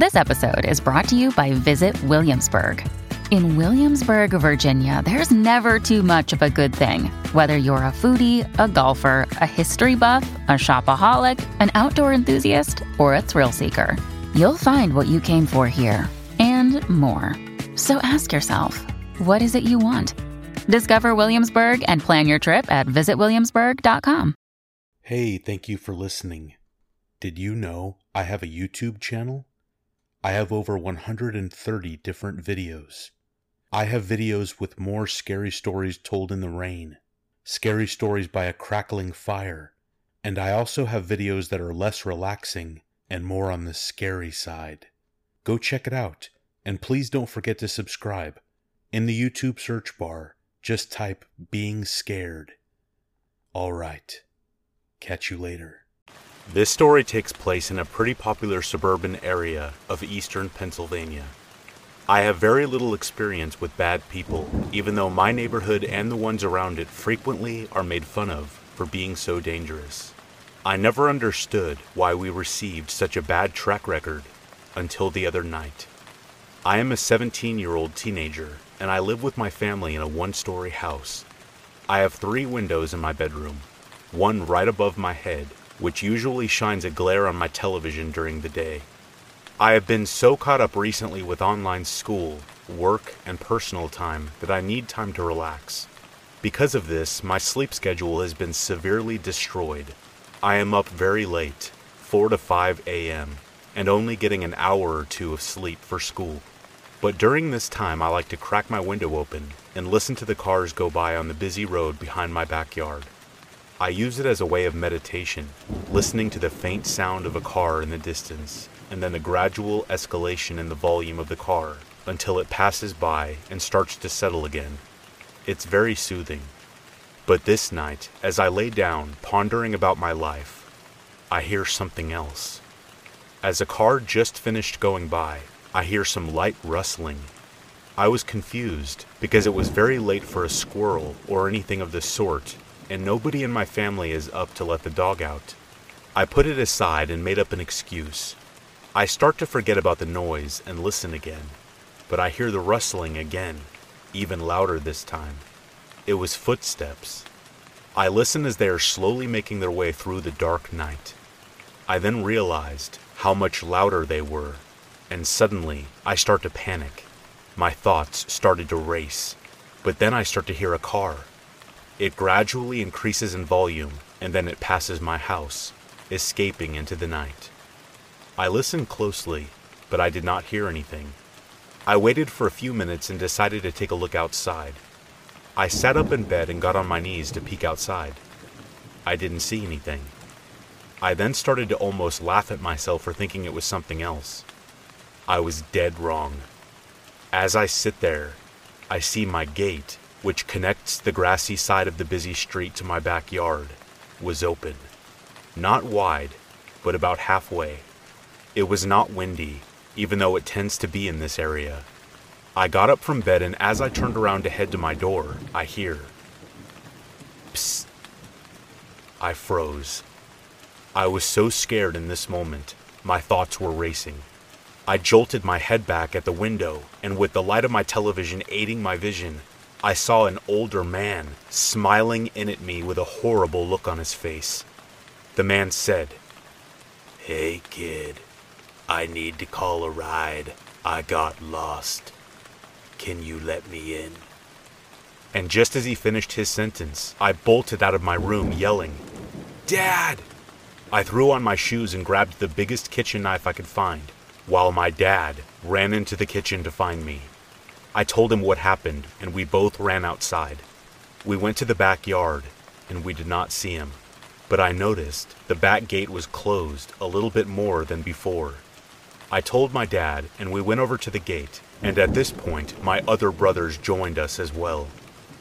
This episode is brought to you by Visit Williamsburg. In Williamsburg, Virginia, there's never too much of a good thing. Whether you're a foodie, a golfer, a history buff, a shopaholic, an outdoor enthusiast, or a thrill seeker, you'll find what you came for here and more. So ask yourself, what is it you want? Discover Williamsburg and plan your trip at visitwilliamsburg.com. Hey, thank you for listening. Did you know I have a YouTube channel? I have over 130 different videos. I have videos with more scary stories told in the rain, scary stories by a crackling fire, and I also have videos that are less relaxing and more on the scary side. Go check it out, and please don't forget to subscribe. In the YouTube search bar, just type being scared. All right. Catch you later. This story takes place in a pretty popular suburban area of eastern Pennsylvania. I have very little experience with bad people, even though my neighborhood and the ones around it frequently are made fun of for being so dangerous. I never understood why we received such a bad track record until the other night. I am a 17 year old teenager and I live with my family in a one story house. I have three windows in my bedroom, one right above my head, which usually shines a glare on my television during the day. I have been so caught up recently with online school, work, and personal time that I need time to relax. Because of this, my sleep schedule has been severely destroyed. I am up very late, 4 to 5 a.m., and only getting an hour or two of sleep for school. But during this time, I like to crack my window open and listen to the cars go by on the busy road behind my backyard. I use it as a way of meditation, listening to the faint sound of a car in the distance and then the gradual escalation in the volume of the car until it passes by and starts to settle again. It's very soothing. But this night, as I lay down pondering about my life, I hear something else. As a car just finished going by, I hear some light rustling. I was confused because it was very late for a squirrel or anything of the sort, and nobody in my family is up to let the dog out. I put it aside and made up an excuse. I start to forget about the noise and listen again, but I hear the rustling again, even louder this time. It was footsteps. I listen as they are slowly making their way through the dark night. I then realized how much louder they were, and suddenly I start to panic. My thoughts started to race, but then I start to hear a car. It gradually increases in volume, and then it passes my house, escaping into the night. I listened closely, but I did not hear anything. I waited for a few minutes and decided to take a look outside. I sat up in bed and got on my knees to peek outside. I didn't see anything. I then started to almost laugh at myself for thinking it was something else. I was dead wrong. As I sit there, I see my gate, which connects the grassy side of the busy street to my backyard, was open. Not wide, but about halfway. It was not windy, even though it tends to be in this area. I got up from bed, and as I turned around to head to my door, I hear. Psst. I froze. I was so scared in this moment, my thoughts were racing. I jolted my head back at the window, and with the light of my television aiding my vision, I saw an older man smiling in at me with a horrible look on his face. The man said, Hey, kid. I need to call a ride. I got lost. Can you let me in? And just as he finished his sentence, I bolted out of my room yelling, Dad! I threw on my shoes and grabbed the biggest kitchen knife I could find, while my dad ran into the kitchen to find me. I told him what happened, and we both ran outside. We went to the backyard, and we did not see him. But I noticed the back gate was closed a little bit more than before. I told my dad, and we went over to the gate, and at this point, my other brothers joined us as well.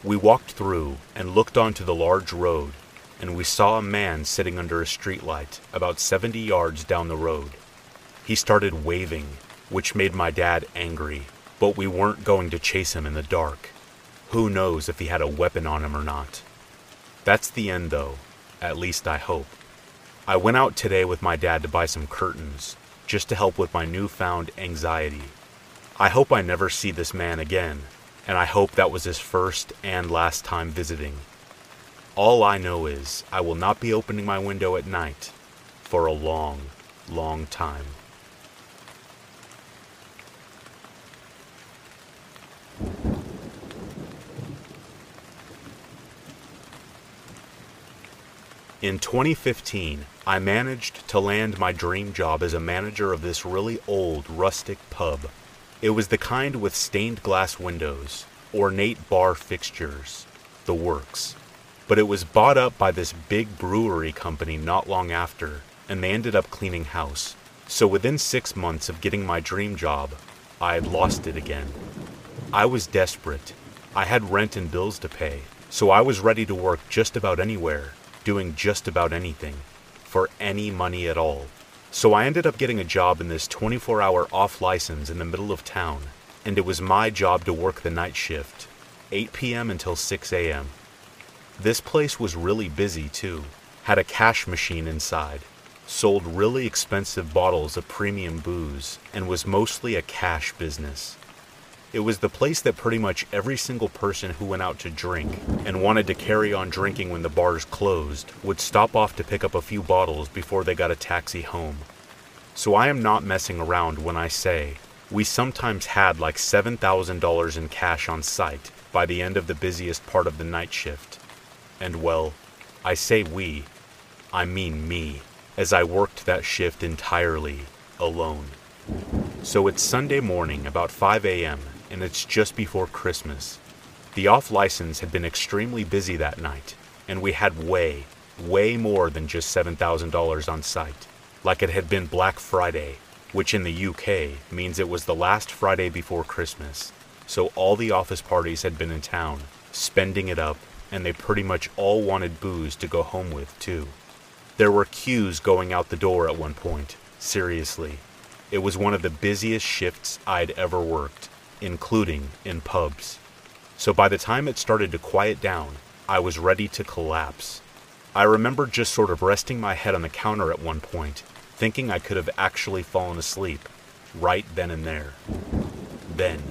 We walked through and looked onto the large road, and we saw a man sitting under a streetlight about 70 yards down the road. He started waving, which made my dad angry, but we weren't going to chase him in the dark. Who knows if he had a weapon on him or not? That's the end, though. At least I hope. I went out today with my dad to buy some curtains, just to help with my newfound anxiety. I hope I never see this man again, and I hope that was his first and last time visiting. All I know is I will not be opening my window at night for a long, long time. In 2015, I managed to land my dream job as a manager of this really old, rustic pub. It was the kind with stained glass windows, ornate bar fixtures, the works. But it was bought up by this big brewery company not long after, and they ended up cleaning house. So within six months of getting my dream job, I had lost it again. I was desperate. I had rent and bills to pay, so I was ready to work just about anywhere doing just about anything for any money at all. So I ended up getting a job in this 24 hour off license in the middle of town, and it was my job to work the night shift, 8 p.m. until 6 a.m. This place was really busy too, had a cash machine inside, sold really expensive bottles of premium booze, and was mostly a cash business. It was the place that pretty much every single person who went out to drink and wanted to carry on drinking when the bars closed would stop off to pick up a few bottles before they got a taxi home. So I am not messing around when I say we sometimes had like $7,000 in cash on site by the end of the busiest part of the night shift. And well, I say we, I mean me, as I worked that shift entirely alone. So it's Sunday morning, about 5 a.m., and it's just before Christmas. The off license had been extremely busy that night, and we had way, way more than just $7,000 on site, like it had been Black Friday, which in the UK means it was the last Friday before Christmas. So all the office parties had been in town, spending it up, and they pretty much all wanted booze to go home with, too. There were queues going out the door at one point, seriously. It was one of the busiest shifts I'd ever worked, including in pubs. So by the time it started to quiet down, I was ready to collapse. I remember just sort of resting my head on the counter at one point, thinking I could have actually fallen asleep, right then and there. Then,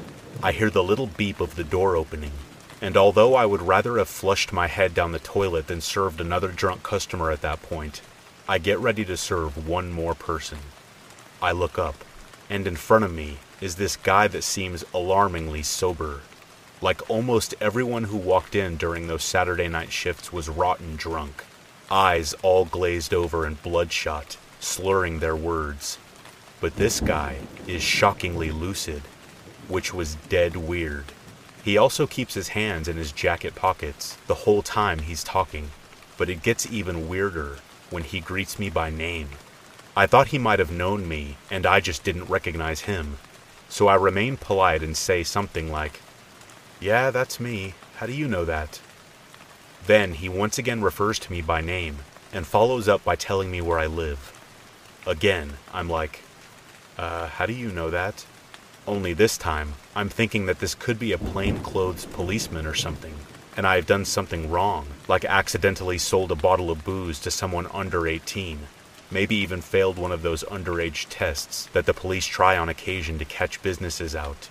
I hear the little beep of the door opening, and although I would rather have flushed my head down the toilet than served another drunk customer at that point, I get ready to serve one more person. I look up, and in front of me is this guy that seems alarmingly sober. Like almost everyone who walked in during those Saturday night shifts was rotten drunk, eyes all glazed over and bloodshot, slurring their words. But this guy is shockingly lucid, which was dead weird. He also keeps his hands in his jacket pockets the whole time he's talking, but it gets even weirder when he greets me by name. I thought he might have known me, and I just didn't recognize him so I remain polite and say something like, Yeah, that's me. How do you know that? Then he once again refers to me by name and follows up by telling me where I live. Again, I'm like, uh, how do you know that? Only this time, I'm thinking that this could be a plainclothes policeman or something, and I have done something wrong, like accidentally sold a bottle of booze to someone under 18 maybe even failed one of those underage tests that the police try on occasion to catch businesses out.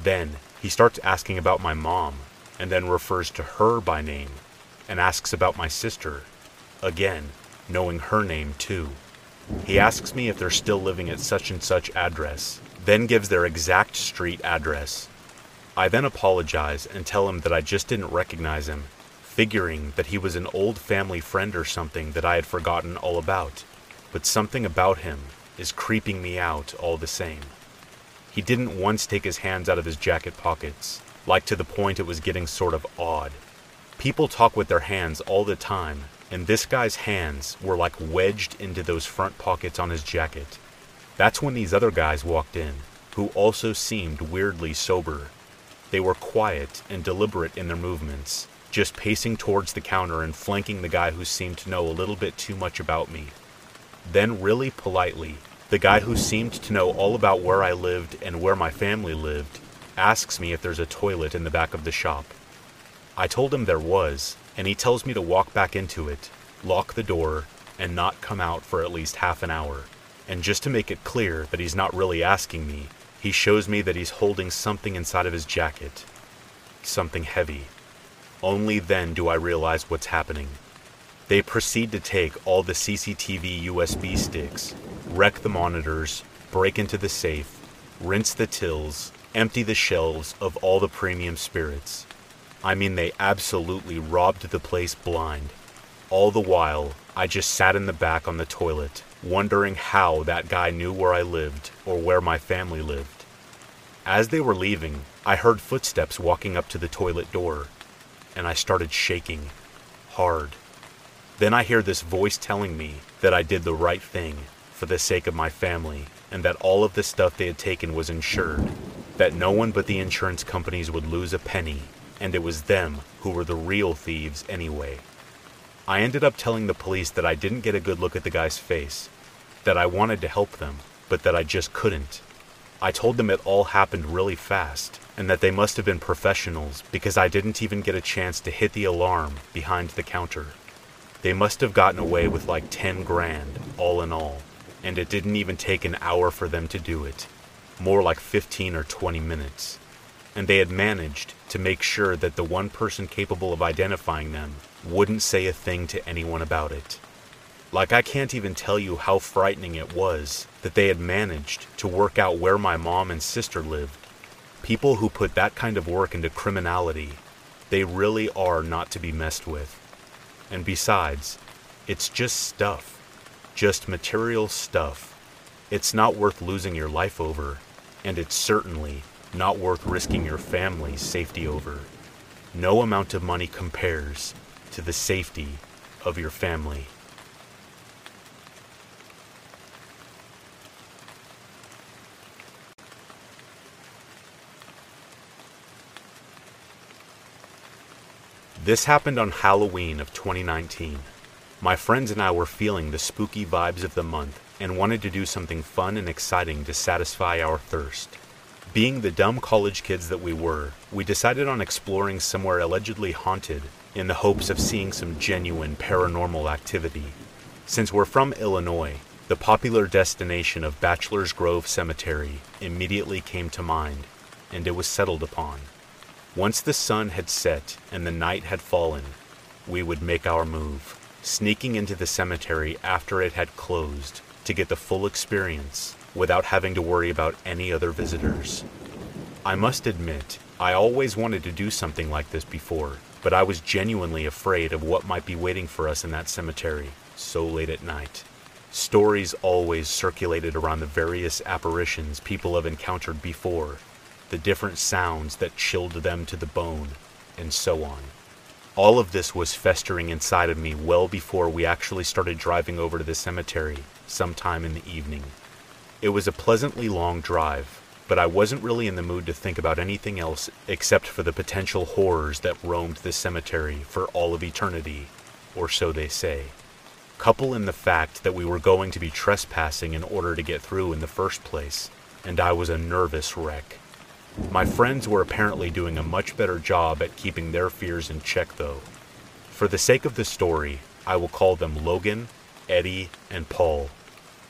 Then he starts asking about my mom, and then refers to her by name, and asks about my sister, again, knowing her name too. He asks me if they're still living at such and such address, then gives their exact street address. I then apologize and tell him that I just didn't recognize him figuring that he was an old family friend or something that I had forgotten all about. But something about him is creeping me out all the same. He didn't once take his hands out of his jacket pockets, like to the point it was getting sort of odd. People talk with their hands all the time, and this guy's hands were like wedged into those front pockets on his jacket. That's when these other guys walked in, who also seemed weirdly sober. They were quiet and deliberate in their movements, just pacing towards the counter and flanking the guy who seemed to know a little bit too much about me. Then, really politely, the guy who seemed to know all about where I lived and where my family lived asks me if there's a toilet in the back of the shop. I told him there was, and he tells me to walk back into it, lock the door, and not come out for at least half an hour, And just to make it clear that he's not really asking me, he shows me that he's holding something inside of his jacket. Something heavy. Only then do I realize what's happening. They proceed to take all the CCTV USB sticks, wreck the monitors, break into the safe, rinse the tills, empty the shelves of all the premium spirits. I mean, they absolutely robbed the place blind. All the while, I just sat in the back on the toilet, wondering how that guy knew where I lived or where my family lived. As they were leaving, I heard footsteps walking up to the toilet door, and I started shaking hard. Then I hear this voice telling me that I did the right thing for the sake of my family and that all of the stuff they had taken was insured, that no one but the insurance companies would lose a penny, and it was them who were the real thieves anyway. I ended up telling the police that I didn't get a good look at the guy's face, that I wanted to help them, but that I just couldn't. I told them it all happened really fast, and that they must have been professionals because I didn't even get a chance to hit the alarm behind the counter. They must have gotten away with like 10 grand, all in all and it didn't even take an hour for them to do it, more like 15 or 20 minutes. And they had managed to make sure that the one person capable of identifying them wouldn't say a thing to anyone about it. Like, I can't even tell you how frightening it was that they had managed to work out where my mom and sister lived. People who put that kind of work into criminality, they really are not to be messed with. And besides, it's just stuff just material stuff. It's not worth losing your life over, and it's certainly not worth risking your family's safety over. No amount of money compares to the safety of your family. This happened on Halloween of 2019. My friends and I were feeling the spooky vibes of the month and wanted to do something fun and exciting to satisfy our thirst. Being the dumb college kids that we were, we decided on exploring somewhere allegedly haunted in the hopes of seeing some genuine paranormal activity. Since we're from Illinois, the popular destination of Bachelor's Grove Cemetery immediately came to mind, and it was settled upon. Once the sun had set and the night had fallen, we would make our move sneaking into the cemetery after it had closed to get the full experience without having to worry about any other visitors. I must admit, I always wanted to do something like this before, but I was genuinely afraid of what might be waiting for us in that cemetery so late at night. Stories always circulated around the various apparitions people have encountered before, the different sounds that chilled them to the bone, and so on. All of this was festering inside of me well before we actually started driving over to the cemetery sometime in the evening. It was a pleasantly long drive, but I wasn't really in the mood to think about anything else except for the potential horrors that roamed the cemetery for all of eternity, or so they say. Couple in the fact that we were going to be trespassing in order to get through in the first place, and I was a nervous wreck. My friends were apparently doing a much better job at keeping their fears in check, though. For the sake of the story, I will call them Logan, Eddie, and Paul.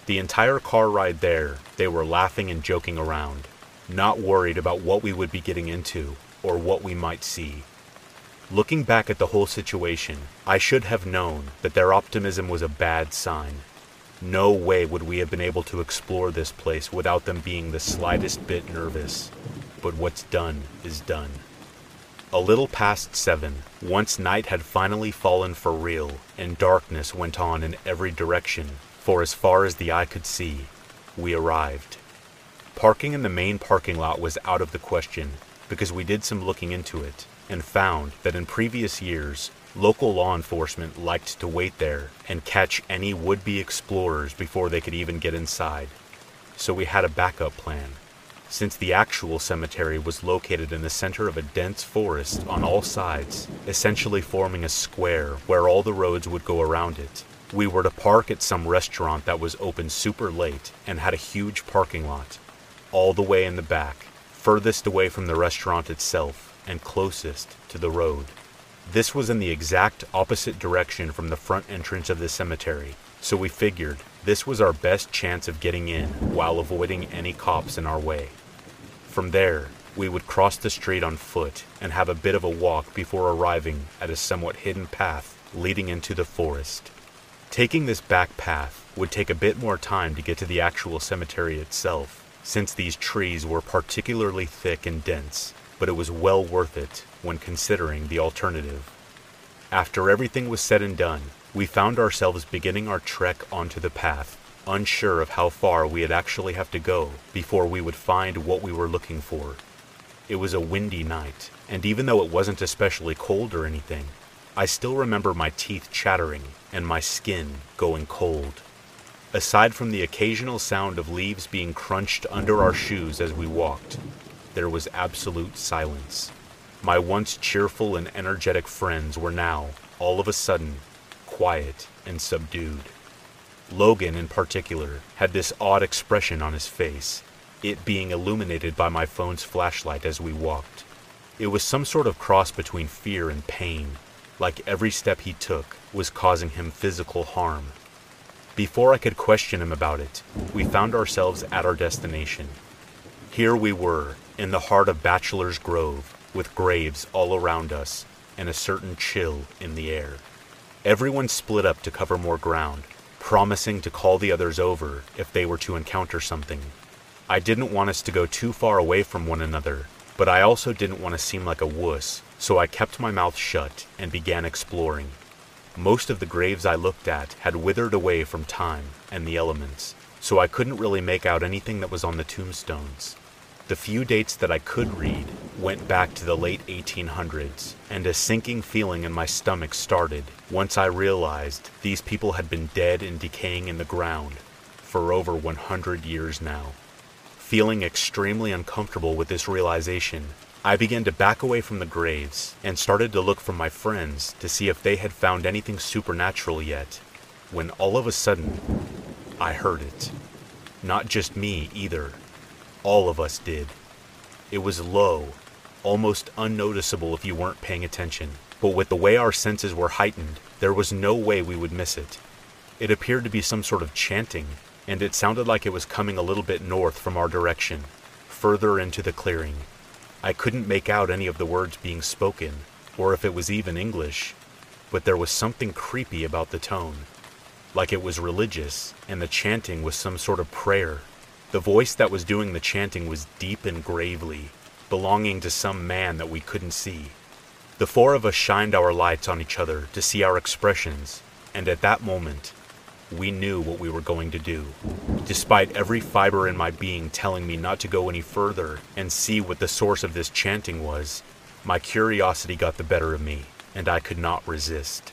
The entire car ride there, they were laughing and joking around, not worried about what we would be getting into or what we might see. Looking back at the whole situation, I should have known that their optimism was a bad sign. No way would we have been able to explore this place without them being the slightest bit nervous but what's done is done. A little past seven, once night had finally fallen for real, and darkness went on in every direction, for as far as the eye could see, we arrived. Parking in the main parking lot was out of the question, because we did some looking into it, and found that in previous years, local law enforcement liked to wait there and catch any would be explorers before they could even get inside. So we had a backup plan since the actual cemetery was located in the center of a dense forest on all sides, essentially forming a square where all the roads would go around it. We were to park at some restaurant that was open super late and had a huge parking lot, all the way in the back, furthest away from the restaurant itself and closest to the road. This was in the exact opposite direction from the front entrance of the cemetery, so we figured This was our best chance of getting in while avoiding any cops in our way. From there, we would cross the street on foot and have a bit of a walk before arriving at a somewhat hidden path leading into the forest. Taking this back path would take a bit more time to get to the actual cemetery itself, since these trees were particularly thick and dense, but it was well worth it when considering the alternative. After everything was said and done, we found ourselves beginning our trek onto the path, unsure of how far we'd actually have to go before we would find what we were looking for. It was a windy night, and even though it wasn't especially cold or anything, I still remember my teeth chattering and my skin going cold. Aside from the occasional sound of leaves being crunched under our shoes as we walked, there was absolute silence. My once cheerful and energetic friends were now, all of a sudden, quiet and subdued. Logan, in particular, had this odd expression on his face, it being illuminated by my phone's flashlight as we walked. It was some sort of cross between fear and pain, like every step he took was causing him physical harm. Before I could question him about it, we found ourselves at our destination. Here we were, in the heart of Bachelor's Grove, with graves all around us and a certain chill in the air. Everyone split up to cover more ground, promising to call the others over if they were to encounter something. I didn't want us to go too far away from one another, but I also didn't want to seem like a wuss, so I kept my mouth shut and began exploring. Most of the graves I looked at had withered away from time and the elements, so I couldn't really make out anything that was on the tombstones. The few dates that I could read went back to the late 1800s, and a sinking feeling in my stomach started once I realized these people had been dead and decaying in the ground for over 100 years now. Feeling extremely uncomfortable with this realization, I began to back away from the graves and started to look for my friends to see if they had found anything supernatural yet, when all of a sudden, I heard it. Not just me either. All of us did. It was low, almost unnoticeable if you weren't paying attention, but with the way our senses were heightened, there was no way we would miss it. It appeared to be some sort of chanting, and it sounded like it was coming a little bit north from our direction, further into the clearing. I couldn't make out any of the words being spoken, or if it was even English, but there was something creepy about the tone, like it was religious, and the chanting was some sort of prayer. The voice that was doing the chanting was deep and gravely, belonging to some man that we couldn't see. The four of us shined our lights on each other to see our expressions, and at that moment, we knew what we were going to do. Despite every fiber in my being telling me not to go any further and see what the source of this chanting was, my curiosity got the better of me, and I could not resist.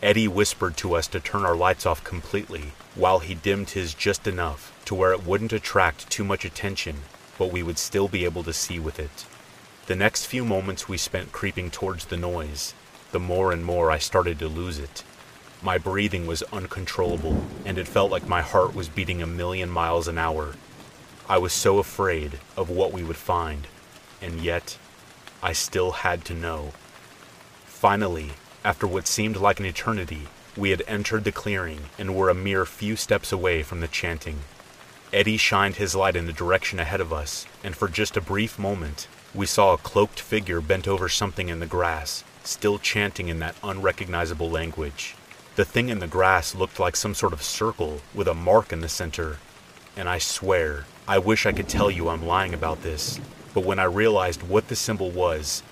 Eddie whispered to us to turn our lights off completely, while he dimmed his just enough to where it wouldn't attract too much attention, but we would still be able to see with it. The next few moments we spent creeping towards the noise, the more and more I started to lose it. My breathing was uncontrollable, and it felt like my heart was beating a million miles an hour. I was so afraid of what we would find, and yet I still had to know. Finally, after what seemed like an eternity, we had entered the clearing and were a mere few steps away from the chanting. Eddie shined his light in the direction ahead of us, and for just a brief moment, we saw a cloaked figure bent over something in the grass, still chanting in that unrecognizable language. The thing in the grass looked like some sort of circle with a mark in the center. And I swear, I wish I could tell you I'm lying about this, but when I realized what the symbol was,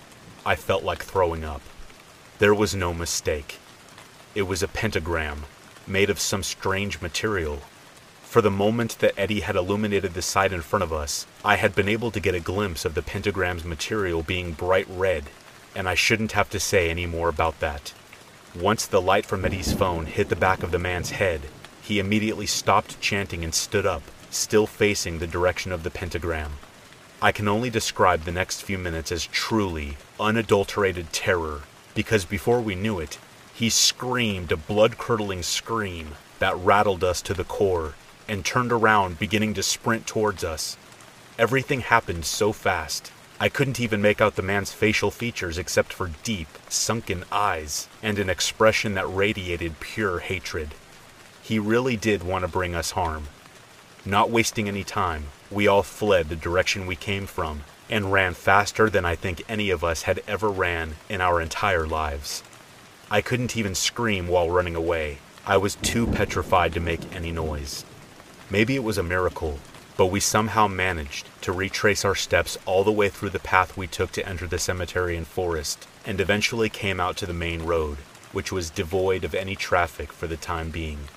I felt like throwing up. There was no mistake. It was a pentagram, made of some strange material, for the moment that Eddie had illuminated the side in front of us, I had been able to get a glimpse of the pentagram's material being bright red, and I shouldn't have to say any more about that. Once the light from Eddie's phone hit the back of the man's head, he immediately stopped chanting and stood up, still facing the direction of the pentagram. I can only describe the next few minutes as truly unadulterated terror, because before we knew it, he screamed a blood curdling scream that rattled us to the core and turned around, beginning to sprint towards us. Everything happened so fast. I couldn't even make out the man's facial features except for deep, sunken eyes and an expression that radiated pure hatred. He really did want to bring us harm. Not wasting any time, we all fled the direction we came from and ran faster than I think any of us had ever ran in our entire lives. I couldn't even scream while running away. I was too petrified to make any noise. Maybe it was a miracle, but we somehow managed to retrace our steps all the way through the path we took to enter the cemetery and forest, and eventually came out to the main road, which was devoid of any traffic for the time being.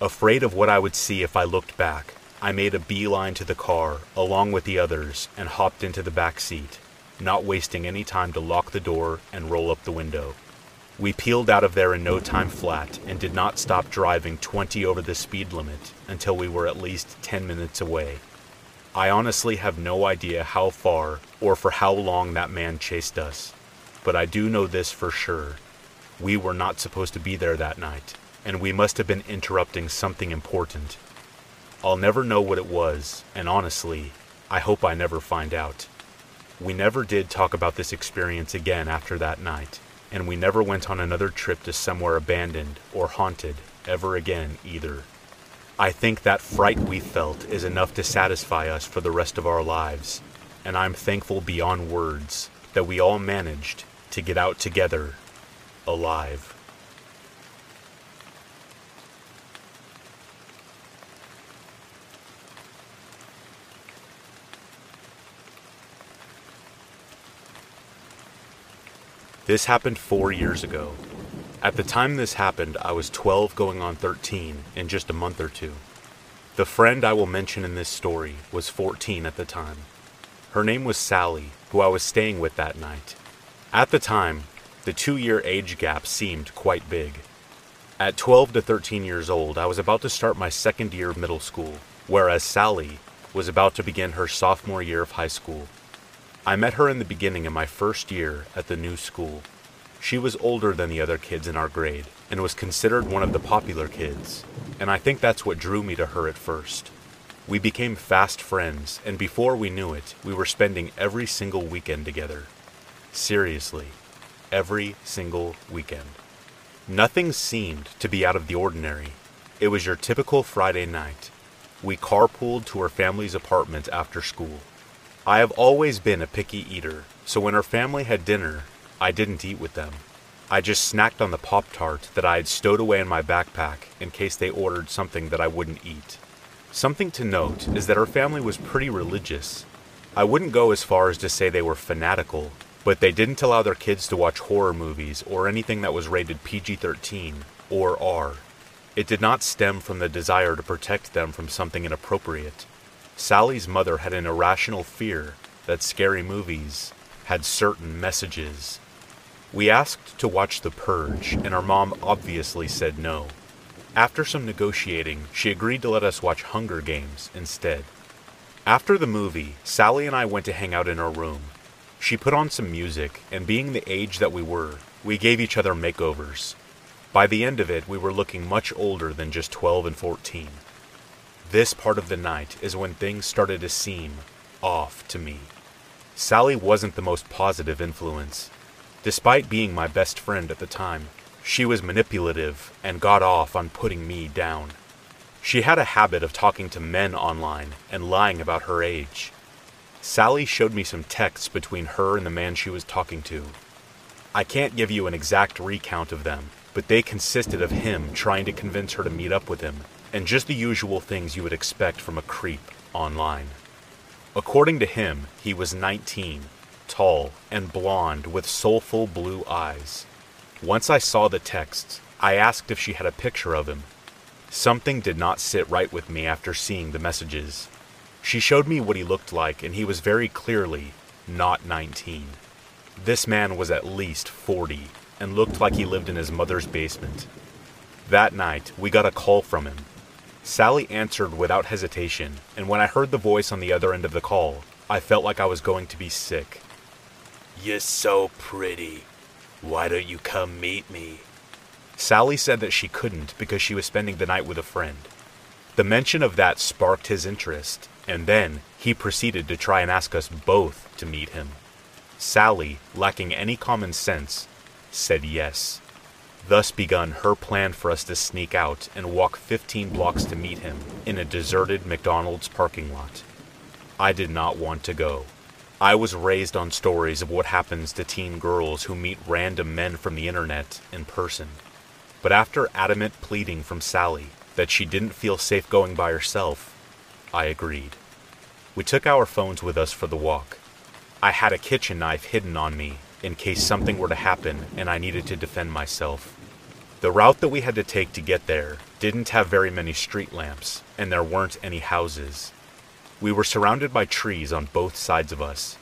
Afraid of what I would see if I looked back, I made a beeline to the car, along with the others, and hopped into the back seat, not wasting any time to lock the door and roll up the window. We peeled out of there in no time flat and did not stop driving 20 over the speed limit until we were at least 10 minutes away. I honestly have no idea how far or for how long that man chased us, but I do know this for sure. We were not supposed to be there that night, and we must have been interrupting something important. I'll never know what it was, and honestly, I hope I never find out. We never did talk about this experience again after that night, and we never went on another trip to somewhere abandoned or haunted ever again either. I think that fright we felt is enough to satisfy us for the rest of our lives, and I'm thankful beyond words that we all managed to get out together alive. This happened four years ago. At the time this happened, I was 12 going on 13 in just a month or two. The friend I will mention in this story was 14 at the time. Her name was Sally, who I was staying with that night. At the time, the two year age gap seemed quite big. At 12 to 13 years old, I was about to start my second year of middle school, whereas Sally was about to begin her sophomore year of high school. I met her in the beginning of my first year at the new school. She was older than the other kids in our grade and was considered one of the popular kids, and I think that's what drew me to her at first. We became fast friends, and before we knew it, we were spending every single weekend together. Seriously, every single weekend. Nothing seemed to be out of the ordinary. It was your typical Friday night. We carpooled to her family's apartment after school. I have always been a picky eater, so when her family had dinner, I didn't eat with them. I just snacked on the Pop Tart that I had stowed away in my backpack in case they ordered something that I wouldn't eat. Something to note is that her family was pretty religious. I wouldn't go as far as to say they were fanatical, but they didn't allow their kids to watch horror movies or anything that was rated PG 13 or R. It did not stem from the desire to protect them from something inappropriate. Sally's mother had an irrational fear that scary movies had certain messages. We asked to watch The Purge, and our mom obviously said no. After some negotiating, she agreed to let us watch Hunger Games instead. After the movie, Sally and I went to hang out in her room. She put on some music, and being the age that we were, we gave each other makeovers. By the end of it, we were looking much older than just 12 and 14. This part of the night is when things started to seem off to me. Sally wasn't the most positive influence. Despite being my best friend at the time, she was manipulative and got off on putting me down. She had a habit of talking to men online and lying about her age. Sally showed me some texts between her and the man she was talking to. I can't give you an exact recount of them, but they consisted of him trying to convince her to meet up with him and just the usual things you would expect from a creep online. According to him, he was 19, tall, and blonde with soulful blue eyes. Once I saw the texts, I asked if she had a picture of him. Something did not sit right with me after seeing the messages. She showed me what he looked like, and he was very clearly not 19. This man was at least 40 and looked like he lived in his mother's basement. That night, we got a call from him Sally answered without hesitation, and when I heard the voice on the other end of the call, I felt like I was going to be sick. You're so pretty. Why don't you come meet me? Sally said that she couldn't because she was spending the night with a friend. The mention of that sparked his interest, and then he proceeded to try and ask us both to meet him. Sally, lacking any common sense, said yes. Thus begun her plan for us to sneak out and walk 15 blocks to meet him in a deserted McDonald's parking lot. I did not want to go. I was raised on stories of what happens to teen girls who meet random men from the internet in person. But after adamant pleading from Sally that she didn't feel safe going by herself, I agreed. We took our phones with us for the walk. I had a kitchen knife hidden on me in case something were to happen and I needed to defend myself. The route that we had to take to get there didn't have very many street lamps, and there weren't any houses. We were surrounded by trees on both sides of us.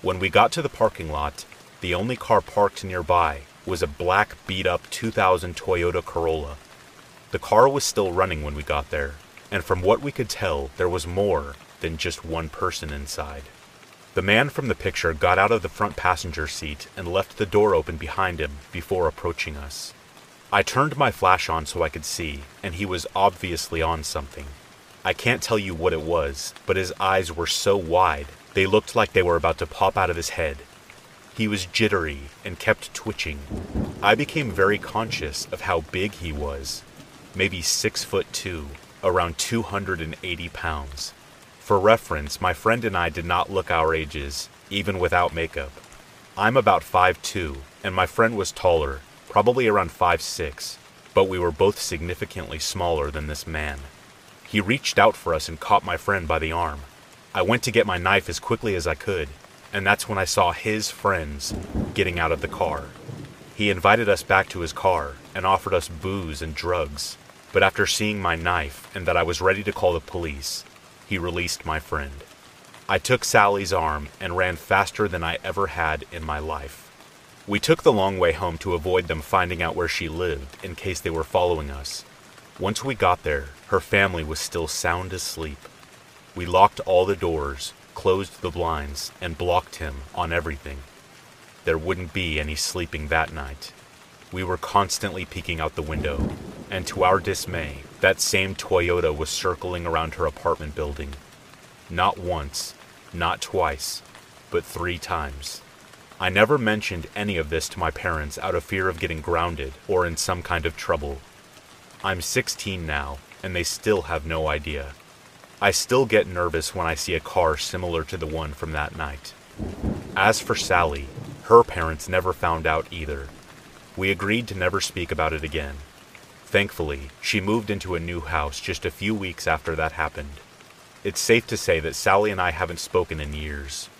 When we got to the parking lot, the only car parked nearby was a black beat up 2000 Toyota Corolla. The car was still running when we got there, and from what we could tell, there was more than just one person inside. The man from the picture got out of the front passenger seat and left the door open behind him before approaching us. I turned my flash on so I could see, and he was obviously on something. I can't tell you what it was, but his eyes were so wide, they looked like they were about to pop out of his head. He was jittery and kept twitching. I became very conscious of how big he was. Maybe six foot two, around 280 pounds. For reference, my friend and I did not look our ages, even without makeup. I'm about 5'2, and my friend was taller, probably around 5'6, but we were both significantly smaller than this man. He reached out for us and caught my friend by the arm. I went to get my knife as quickly as I could, and that's when I saw his friends getting out of the car. He invited us back to his car and offered us booze and drugs, but after seeing my knife and that I was ready to call the police, he released my friend. I took Sally's arm and ran faster than I ever had in my life. We took the long way home to avoid them finding out where she lived in case they were following us. Once we got there, her family was still sound asleep. We locked all the doors, closed the blinds, and blocked him on everything. There wouldn't be any sleeping that night. We were constantly peeking out the window, and to our dismay, that same Toyota was circling around her apartment building. Not once, not twice, but three times. I never mentioned any of this to my parents out of fear of getting grounded or in some kind of trouble. I'm 16 now, and they still have no idea. I still get nervous when I see a car similar to the one from that night. As for Sally, her parents never found out either. We agreed to never speak about it again. Thankfully, she moved into a new house just a few weeks after that happened. It's safe to say that Sally and I haven't spoken in years.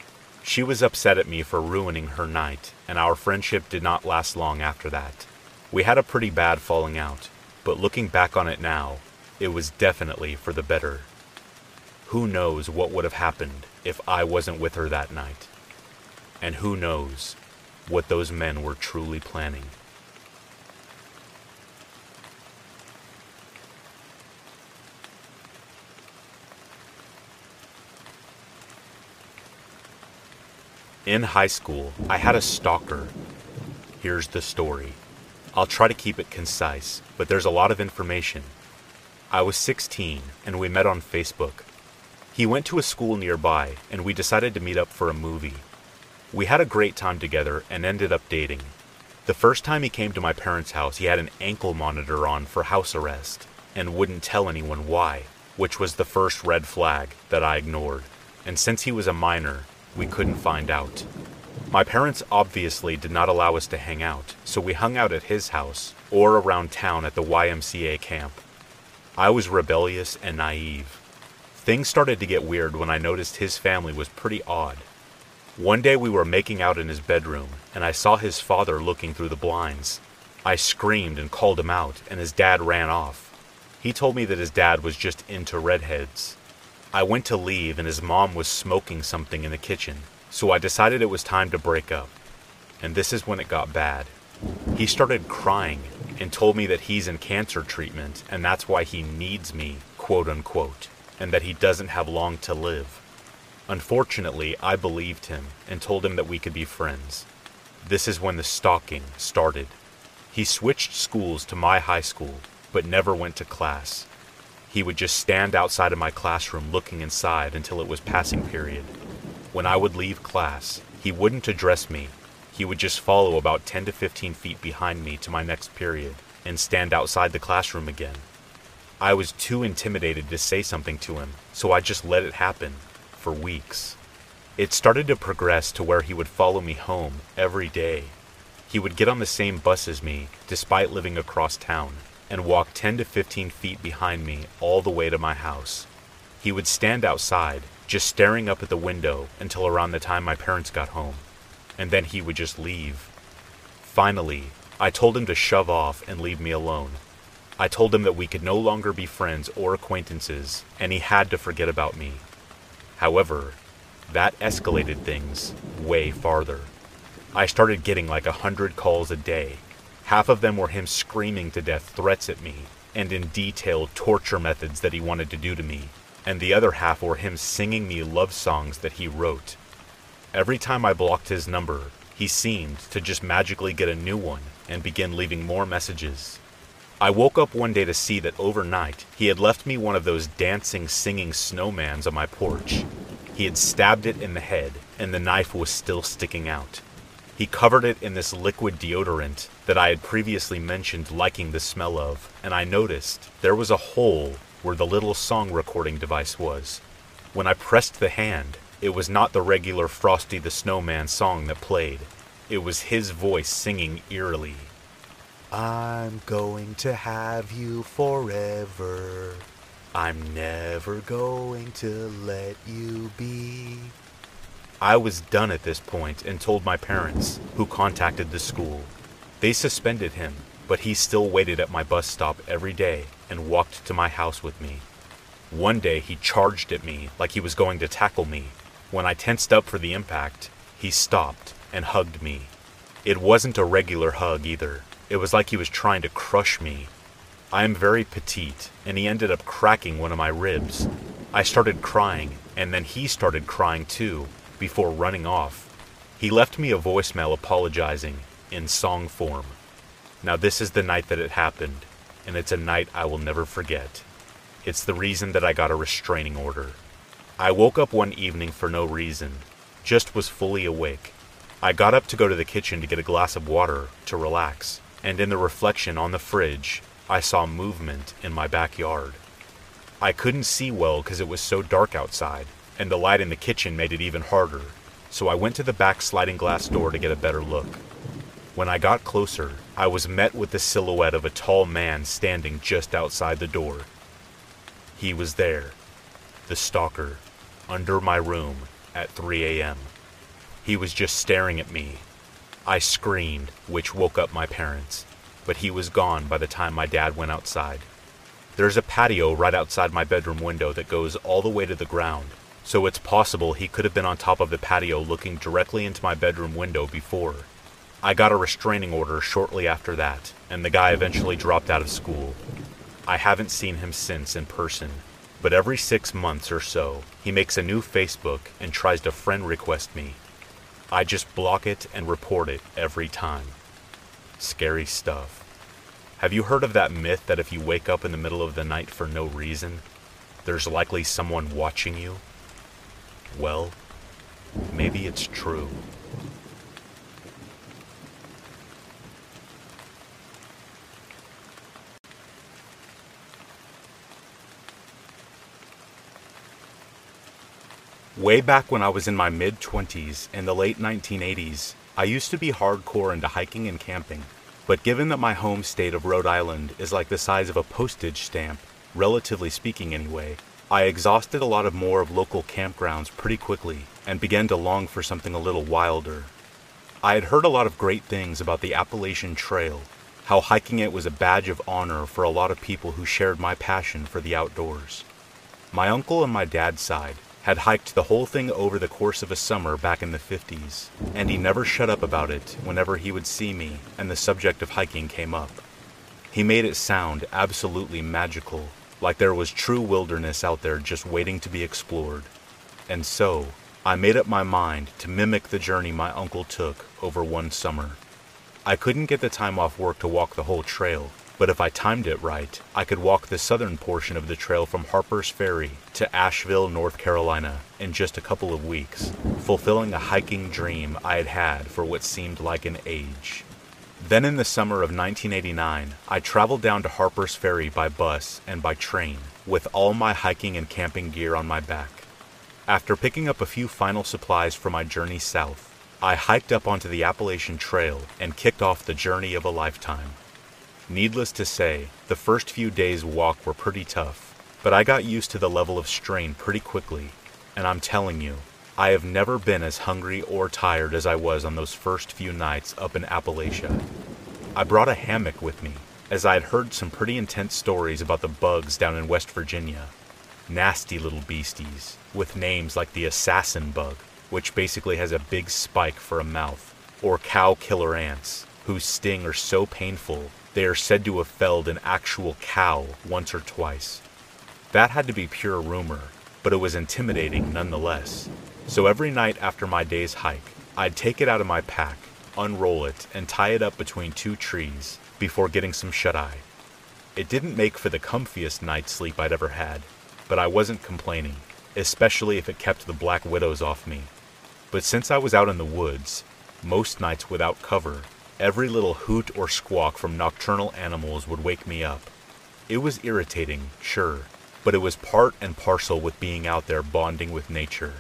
She was upset at me for ruining her night, and our friendship did not last long after that. We had a pretty bad falling out, but looking back on it now, it was definitely for the better. Who knows what would have happened if I wasn't with her that night? And who knows what those men were truly planning? In high school, I had a stalker. Here's the story. I'll try to keep it concise, but there's a lot of information. I was 16, and we met on Facebook. He went to a school nearby, and we decided to meet up for a movie. We had a great time together and ended up dating. The first time he came to my parents' house, he had an ankle monitor on for house arrest and wouldn't tell anyone why, which was the first red flag that I ignored. And since he was a minor, we couldn't find out. My parents obviously did not allow us to hang out, so we hung out at his house or around town at the YMCA camp. I was rebellious and naive. Things started to get weird when I noticed his family was pretty odd. One day we were making out in his bedroom, and I saw his father looking through the blinds. I screamed and called him out, and his dad ran off. He told me that his dad was just into redheads. I went to leave and his mom was smoking something in the kitchen, so I decided it was time to break up. And this is when it got bad. He started crying and told me that he's in cancer treatment and that's why he needs me, quote unquote, and that he doesn't have long to live. Unfortunately, I believed him and told him that we could be friends. This is when the stalking started. He switched schools to my high school, but never went to class. He would just stand outside of my classroom looking inside until it was passing period. When I would leave class, he wouldn't address me. he would just follow about 10 to 15 feet behind me to my next period and stand outside the classroom again. I was too intimidated to say something to him, so I just let it happen for weeks. It started to progress to where he would follow me home every day. He would get on the same bus as me, despite living across town, and walk 10 to 15 feet behind me all the way to my house. He would stand outside, just staring up at the window until around the time my parents got home, and then he would just leave. Finally, I told him to shove off and leave me alone. I told him that we could no longer be friends or acquaintances, and he had to forget about me. However, that escalated things way farther. I started getting like a hundred calls a day. Half of them were him screaming to death threats at me and in detail torture methods that he wanted to do to me, and the other half were him singing me love songs that he wrote. Every time I blocked his number, he seemed to just magically get a new one and begin leaving more messages. I woke up one day to see that overnight he had left me one of those dancing, singing snowmans on my porch. He had stabbed it in the head, and the knife was still sticking out. He covered it in this liquid deodorant that I had previously mentioned liking the smell of, and I noticed there was a hole where the little song recording device was. When I pressed the hand, it was not the regular Frosty the Snowman song that played. It was his voice singing eerily. I'm going to have you forever. I'm never going to let you be. I was done at this point and told my parents, who contacted the school. They suspended him, but he still waited at my bus stop every day and walked to my house with me. One day he charged at me like he was going to tackle me. When I tensed up for the impact, he stopped and hugged me. It wasn't a regular hug either. It was like he was trying to crush me I am very petite, and he ended up cracking one of my ribs. I started crying, and then he started crying too, before running off. He left me a voicemail apologizing, in song form. Now, this is the night that it happened, and it's a night I will never forget. It's the reason that I got a restraining order. I woke up one evening for no reason, just was fully awake. I got up to go to the kitchen to get a glass of water to relax, and in the reflection on the fridge, I saw movement in my backyard. I couldn't see well because it was so dark outside, and the light in the kitchen made it even harder, so I went to the back sliding glass door to get a better look. When I got closer, I was met with the silhouette of a tall man standing just outside the door. He was there, the stalker, under my room at 3 a.m. He was just staring at me. I screamed, which woke up my parents but he was gone by the time my dad went outside. There's a patio right outside my bedroom window that goes all the way to the ground, so it's possible he could have been on top of the patio looking directly into my bedroom window before. I got a restraining order shortly after that, and the guy eventually dropped out of school. I haven't seen him since in person, but every six months or so, he makes a new Facebook and tries to friend request me. I just block it and report it every time. Scary stuff. Have you heard of that myth that if you wake up in the middle of the night for no reason, there's likely someone watching you? Well, maybe it's true. Way back when I was in my mid 20s in the late 1980s, I used to be hardcore into hiking and camping, but given that my home state of Rhode Island is like the size of a postage stamp, relatively speaking anyway, I exhausted a lot of more of local campgrounds pretty quickly and began to long for something a little wilder. I had heard a lot of great things about the Appalachian Trail, how hiking it was a badge of honor for a lot of people who shared my passion for the outdoors. My uncle and my dad's side had hiked the whole thing over the course of a summer back in the 50s, and he never shut up about it whenever he would see me and the subject of hiking came up. He made it sound absolutely magical, like there was true wilderness out there just waiting to be explored. And so, I made up my mind to mimic the journey my uncle took over one summer. I couldn't get the time off work to walk the whole trail, but if I timed it right, I could walk the southern portion of the trail from Harper's Ferry to Asheville, North Carolina in just a couple of weeks, fulfilling a hiking dream I had had for what seemed like an age. Then in the summer of 1989, I traveled down to Harper's Ferry by bus and by train, with all my hiking and camping gear on my back. After picking up a few final supplies for my journey south, I hiked up onto the Appalachian Trail and kicked off the journey of a lifetime. Needless to say, the first few days' walk were pretty tough, but I got used to the level of strain pretty quickly, and I'm telling you, I have never been as hungry or tired as I was on those first few nights up in Appalachia. I brought a hammock with me, as I had heard some pretty intense stories about the bugs down in West Virginia. Nasty little beasties, with names like the assassin bug, which basically has a big spike for a mouth, or cow killer ants, whose sting are so painful they are said to have felled an actual cow once or twice. That had to be pure rumor, but it was intimidating nonetheless. So every night after my day's hike, I'd take it out of my pack, unroll it, and tie it up between two trees before getting some shut eye. It didn't make for the comfiest night's sleep I'd ever had, but I wasn't complaining, especially if it kept the black widows off me. But since I was out in the woods, most nights without cover, Every little hoot or squawk from nocturnal animals would wake me up. It was irritating, sure, but it was part and parcel with being out there bonding with nature.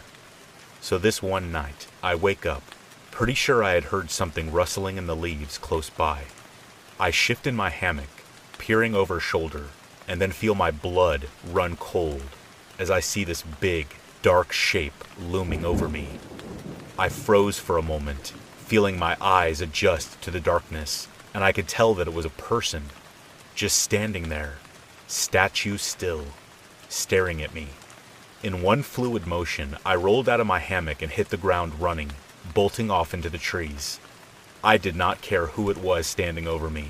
So this one night, I wake up, pretty sure I had heard something rustling in the leaves close by. I shift in my hammock, peering over shoulder, and then feel my blood run cold as I see this big, dark shape looming over me. I froze for a moment feeling my eyes adjust to the darkness, and I could tell that it was a person, just standing there, statue still, staring at me. In one fluid motion, I rolled out of my hammock and hit the ground running, bolting off into the trees. I did not care who it was standing over me.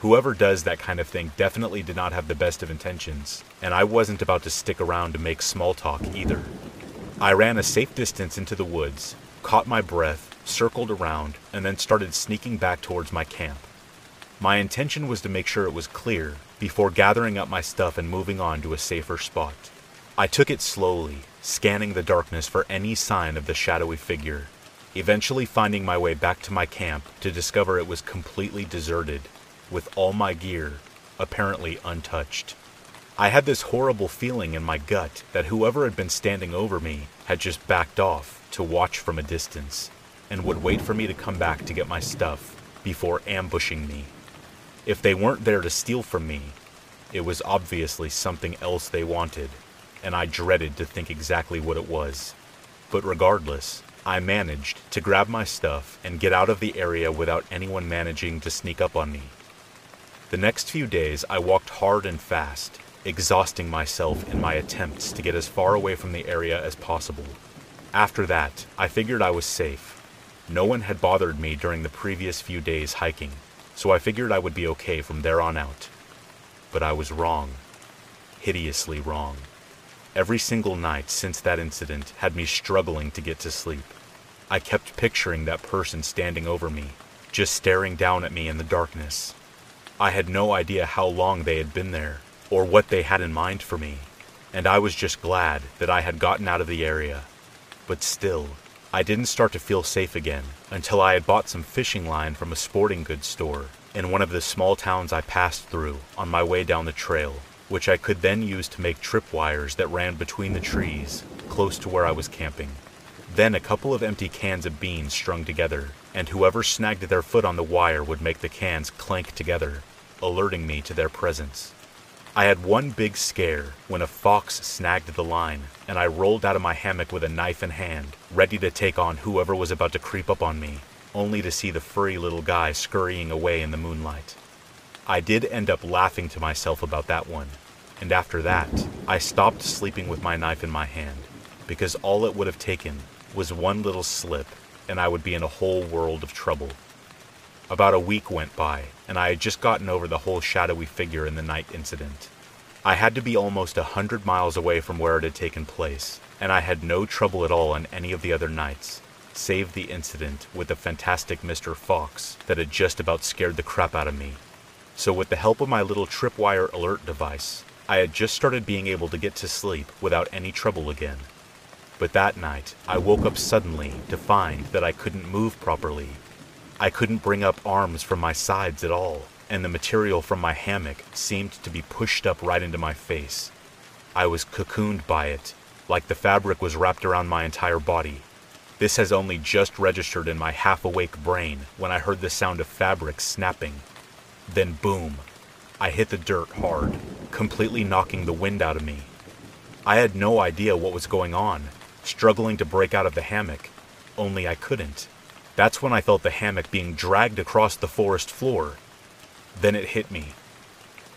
Whoever does that kind of thing definitely did not have the best of intentions, and I wasn't about to stick around to make small talk either. I ran a safe distance into the woods, caught my breath, circled around, and then started sneaking back towards my camp. My intention was to make sure it was clear before gathering up my stuff and moving on to a safer spot. I took it slowly, scanning the darkness for any sign of the shadowy figure, eventually finding my way back to my camp to discover it was completely deserted, with all my gear apparently untouched. I had this horrible feeling in my gut that whoever had been standing over me had just backed off to watch from a distance and would wait for me to come back to get my stuff before ambushing me. If they weren't there to steal from me, it was obviously something else they wanted, and I dreaded to think exactly what it was. But regardless, I managed to grab my stuff and get out of the area without anyone managing to sneak up on me. The next few days, I walked hard and fast, exhausting myself in my attempts to get as far away from the area as possible. After that, I figured I was safe no one had bothered me during the previous few days hiking, so I figured I would be okay from there on out. But I was wrong. Hideously wrong. Every single night since that incident had me struggling to get to sleep. I kept picturing that person standing over me, just staring down at me in the darkness. I had no idea how long they had been there, or what they had in mind for me, and I was just glad that I had gotten out of the area. But still, I didn't start to feel safe again until I had bought some fishing line from a sporting goods store in one of the small towns I passed through on my way down the trail, which I could then use to make tripwires that ran between the trees close to where I was camping. Then a couple of empty cans of beans strung together, and whoever snagged their foot on the wire would make the cans clank together, alerting me to their presence. I had one big scare when a fox snagged the line, and I rolled out of my hammock with a knife in hand, ready to take on whoever was about to creep up on me, only to see the furry little guy scurrying away in the moonlight. I did end up laughing to myself about that one, and after that, I stopped sleeping with my knife in my hand, because all it would have taken was one little slip, and I would be in a whole world of trouble. About a week went by, and I had just gotten over the whole shadowy figure in the night incident. I had to be almost a hundred miles away from where it had taken place, and I had no trouble at all on any of the other nights, save the incident with the fantastic Mr. Fox that had just about scared the crap out of me. So, with the help of my little tripwire alert device, I had just started being able to get to sleep without any trouble again. But that night, I woke up suddenly to find that I couldn't move properly. I couldn't bring up arms from my sides at all, and the material from my hammock seemed to be pushed up right into my face. I was cocooned by it, like the fabric was wrapped around my entire body. This has only just registered in my half awake brain when I heard the sound of fabric snapping then boom, I hit the dirt hard, completely knocking the wind out of me. I had no idea what was going on, struggling to break out of the hammock, only I couldn't. That's when I felt the hammock being dragged across the forest floor. Then it hit me.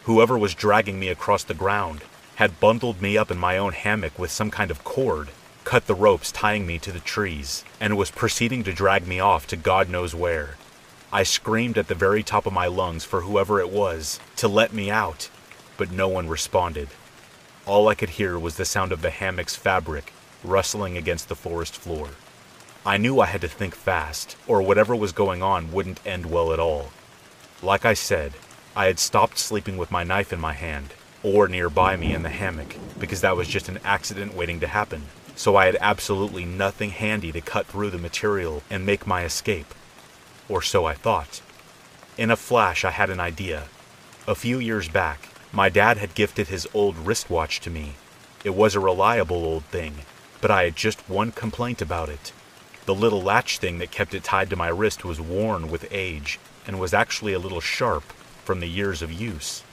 Whoever was dragging me across the ground had bundled me up in my own hammock with some kind of cord, cut the ropes tying me to the trees, and was proceeding to drag me off to God knows where. I screamed at the very top of my lungs for whoever it was to let me out, but no one responded. All I could hear was the sound of the hammock's fabric rustling against the forest floor. I knew I had to think fast, or whatever was going on wouldn't end well at all. Like I said, I had stopped sleeping with my knife in my hand, or nearby me in the hammock, because that was just an accident waiting to happen. So I had absolutely nothing handy to cut through the material and make my escape or so I thought. In a flash, I had an idea. A few years back, my dad had gifted his old wristwatch to me. It was a reliable old thing, but I had just one complaint about it. The little latch thing that kept it tied to my wrist was worn with age and was actually a little sharp from the years of use.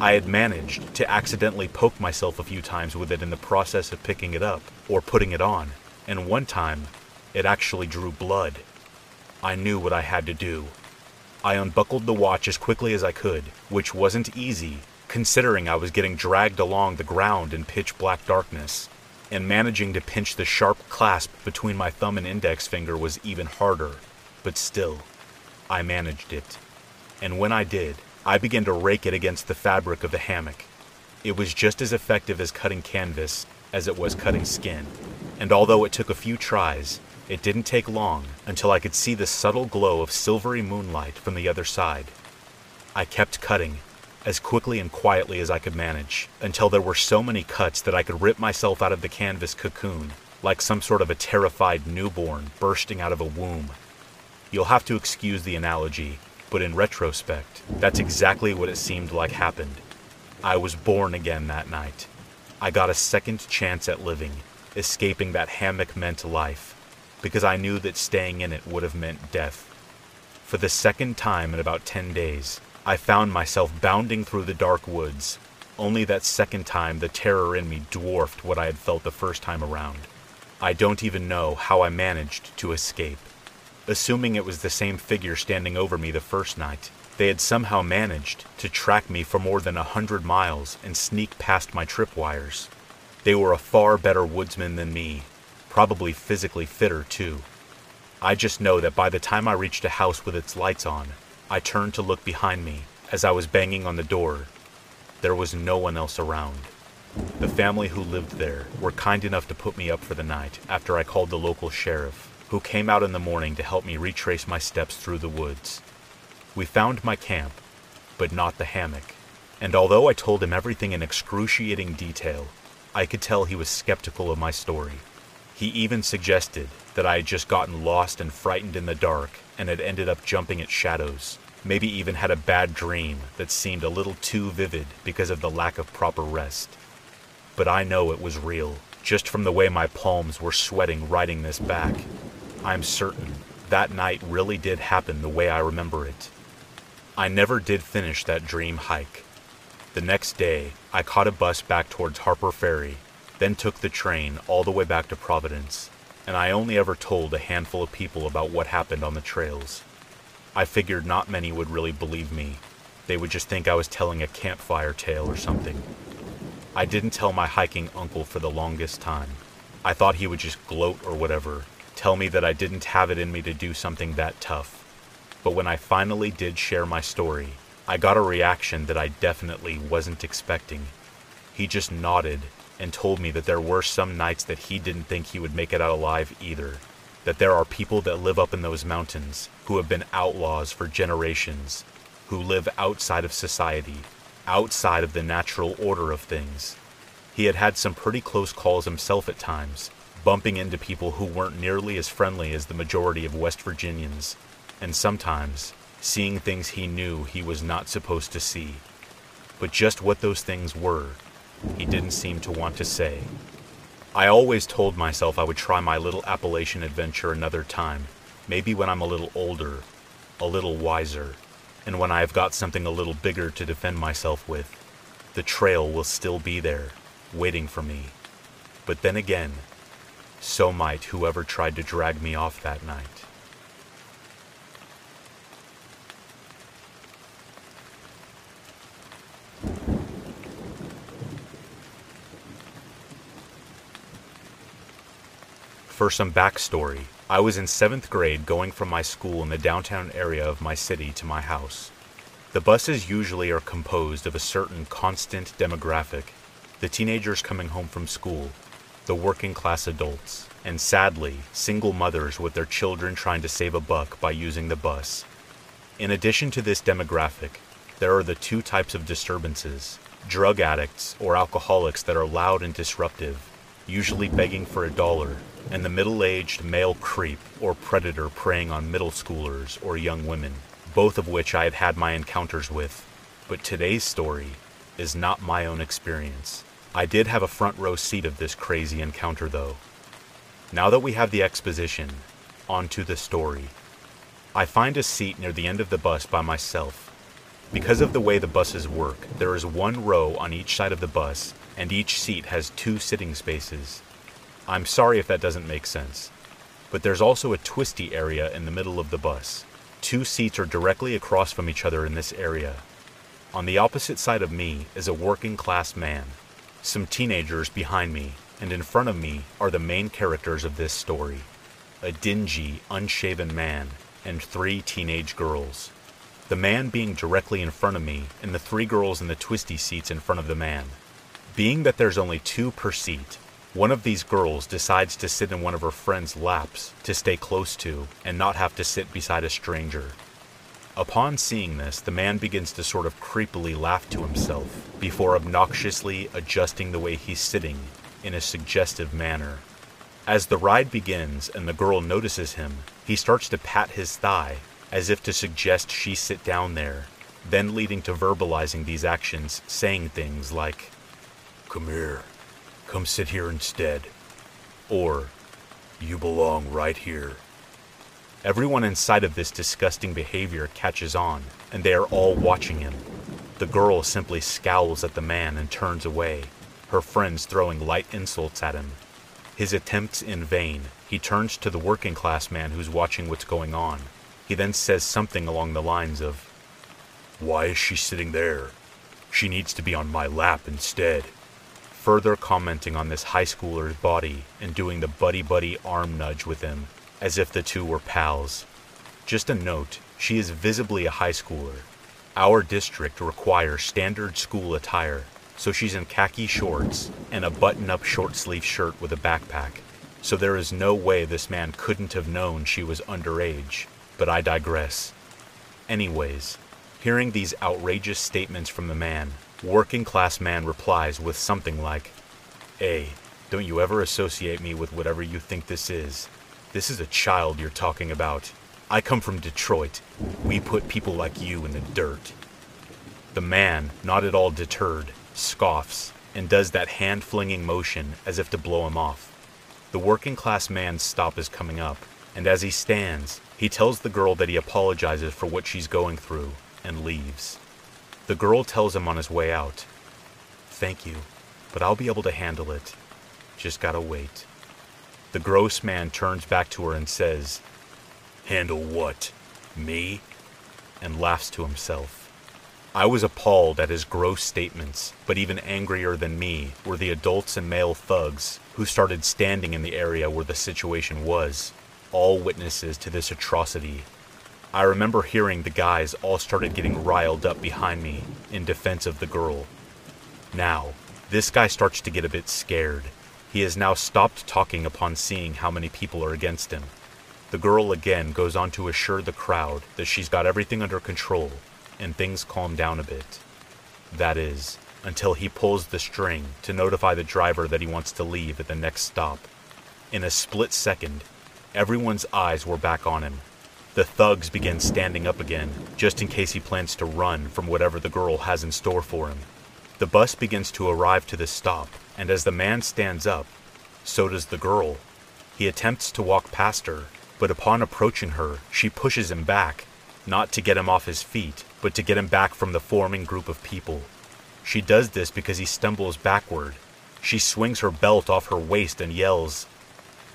I had managed to accidentally poke myself a few times with it in the process of picking it up or putting it on, and one time it actually drew blood. I knew what I had to do. I unbuckled the watch as quickly as I could, which wasn't easy, considering I was getting dragged along the ground in pitch black darkness, and managing to pinch the sharp clasp between my thumb and index finger was even harder, but still, I managed it. And when I did, I began to rake it against the fabric of the hammock. It was just as effective as cutting canvas as it was cutting skin, and although it took a few tries, it didn't take long until I could see the subtle glow of silvery moonlight from the other side. I kept cutting, as quickly and quietly as I could manage, until there were so many cuts that I could rip myself out of the canvas cocoon, like some sort of a terrified newborn bursting out of a womb. You'll have to excuse the analogy, but in retrospect, that's exactly what it seemed like happened. I was born again that night. I got a second chance at living, escaping that hammock meant life because I knew that staying in it would have meant death. For the second time in about 10 days, I found myself bounding through the dark woods. Only that second time, the terror in me dwarfed what I had felt the first time around. I don't even know how I managed to escape. Assuming it was the same figure standing over me the first night, they had somehow managed to track me for more than a hundred miles and sneak past my tripwires. They were a far better woodsman than me, probably physically fitter too. I just know that by the time I reached a house with its lights on, I turned to look behind me as I was banging on the door. There was no one else around. The family who lived there were kind enough to put me up for the night after I called the local sheriff, who came out in the morning to help me retrace my steps through the woods. We found my camp, but not the hammock, and although I told him everything in excruciating detail, I could tell he was skeptical of my story. He even suggested that I had just gotten lost and frightened in the dark and had ended up jumping at shadows. Maybe even had a bad dream that seemed a little too vivid because of the lack of proper rest. But I know it was real, just from the way my palms were sweating writing this back. I'm certain that night really did happen the way I remember it. I never did finish that dream hike. The next day, I caught a bus back towards Harper Ferry then took the train all the way back to Providence, and I only ever told a handful of people about what happened on the trails. I figured not many would really believe me. They would just think I was telling a campfire tale or something. I didn't tell my hiking uncle for the longest time. I thought he would just gloat or whatever, tell me that I didn't have it in me to do something that tough. But when I finally did share my story, I got a reaction that I definitely wasn't expecting. He just nodded and told me that there were some nights that he didn't think he would make it out alive either. That there are people that live up in those mountains who have been outlaws for generations. who live outside of society, outside of the natural order of things. He had had some pretty close calls himself at times, bumping into people who weren't nearly as friendly as the majority of West Virginians, and sometimes seeing things he knew he was not supposed to see. But just what those things were, he didn't seem to want to say. I always told myself I would try my little Appalachian adventure another time, maybe when I'm a little older, a little wiser, and when I have got something a little bigger to defend myself with. The trail will still be there, waiting for me. But then again, so might whoever tried to drag me off that night. For some backstory, I was in seventh grade going from my school in the downtown area of my city to my house. The buses usually are composed of a certain constant demographic the teenagers coming home from school, the working class adults, and sadly, single mothers with their children trying to save a buck by using the bus. In addition to this demographic, there are the two types of disturbances drug addicts or alcoholics that are loud and disruptive, usually begging for a dollar, and the middle aged male creep or predator preying on middle schoolers or young women, both of which I have had my encounters with. But today's story is not my own experience. I did have a front row seat of this crazy encounter, though. Now that we have the exposition, on to the story. I find a seat near the end of the bus by myself. Because of the way the buses work, there is one row on each side of the bus, and each seat has two sitting spaces. I'm sorry if that doesn't make sense. But there's also a twisty area in the middle of the bus. Two seats are directly across from each other in this area. On the opposite side of me is a working class man, some teenagers behind me, and in front of me are the main characters of this story a dingy, unshaven man, and three teenage girls. The man being directly in front of me, and the three girls in the twisty seats in front of the man. Being that there's only two per seat, one of these girls decides to sit in one of her friend's laps to stay close to and not have to sit beside a stranger. Upon seeing this, the man begins to sort of creepily laugh to himself before obnoxiously adjusting the way he's sitting in a suggestive manner. As the ride begins and the girl notices him, he starts to pat his thigh as if to suggest she sit down there, then leading to verbalizing these actions, saying things like, Come here, come sit here instead, or You belong right here. Everyone inside of this disgusting behavior catches on, and they are all watching him. The girl simply scowls at the man and turns away, her friends throwing light insults at him. His attempts in vain, he turns to the working class man who's watching what's going on. He then says something along the lines of, Why is she sitting there? She needs to be on my lap instead. Further commenting on this high schooler's body and doing the buddy buddy arm nudge with him as if the two were pals. Just a note she is visibly a high schooler. Our district requires standard school attire, so she's in khaki shorts and a button up short sleeve shirt with a backpack. So there is no way this man couldn't have known she was underage, but I digress. Anyways, hearing these outrageous statements from the man, working class man replies with something like, Hey, don't you ever associate me with whatever you think this is. This is a child you're talking about. I come from Detroit. We put people like you in the dirt. The man, not at all deterred, scoffs and does that hand flinging motion as if to blow him off. The working class man's stop is coming up, and as he stands, he tells the girl that he apologizes for what she's going through and leaves. The girl tells him on his way out, Thank you, but I'll be able to handle it. Just gotta wait. The gross man turns back to her and says, Handle what? Me? And laughs to himself. I was appalled at his gross statements, but even angrier than me were the adults and male thugs who started standing in the area where the situation was, all witnesses to this atrocity. I remember hearing the guys all started getting riled up behind me in defense of the girl. Now, this guy starts to get a bit scared he has now stopped talking upon seeing how many people are against him. The girl again goes on to assure the crowd that she's got everything under control, and things calm down a bit. That is, until he pulls the string to notify the driver that he wants to leave at the next stop. In a split second, everyone's eyes were back on him. The thugs begin standing up again, just in case he plans to run from whatever the girl has in store for him. The bus begins to arrive to the stop, and as the man stands up, so does the girl. He attempts to walk past her, but upon approaching her, she pushes him back, not to get him off his feet, but to get him back from the forming group of people. She does this because he stumbles backward. She swings her belt off her waist and yells,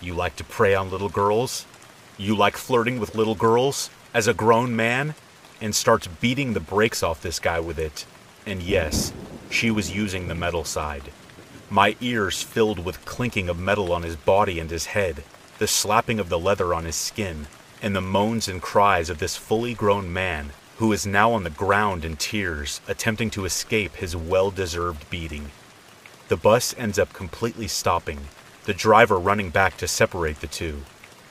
You like to prey on little girls? You like flirting with little girls? As a grown man? And starts beating the brakes off this guy with it. And yes, she was using the metal side. My ears filled with clinking of metal on his body and his head, the slapping of the leather on his skin, and the moans and cries of this fully grown man who is now on the ground in tears, attempting to escape his well deserved beating. The bus ends up completely stopping, the driver running back to separate the two.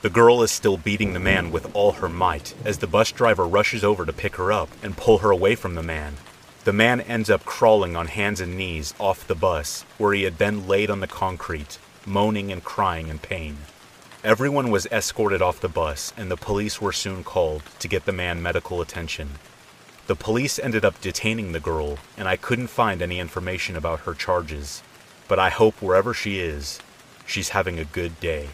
The girl is still beating the man with all her might as the bus driver rushes over to pick her up and pull her away from the man. The man ends up crawling on hands and knees off the bus, where he had then laid on the concrete, moaning and crying in pain. Everyone was escorted off the bus, and the police were soon called to get the man medical attention. The police ended up detaining the girl, and I couldn't find any information about her charges. But I hope wherever she is, she's having a good day.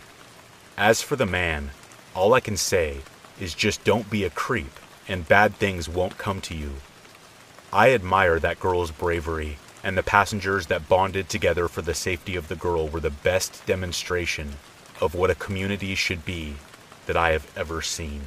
As for the man, all I can say is just don't be a creep, and bad things won't come to you. I admire that girl's bravery, and the passengers that bonded together for the safety of the girl were the best demonstration of what a community should be that I have ever seen.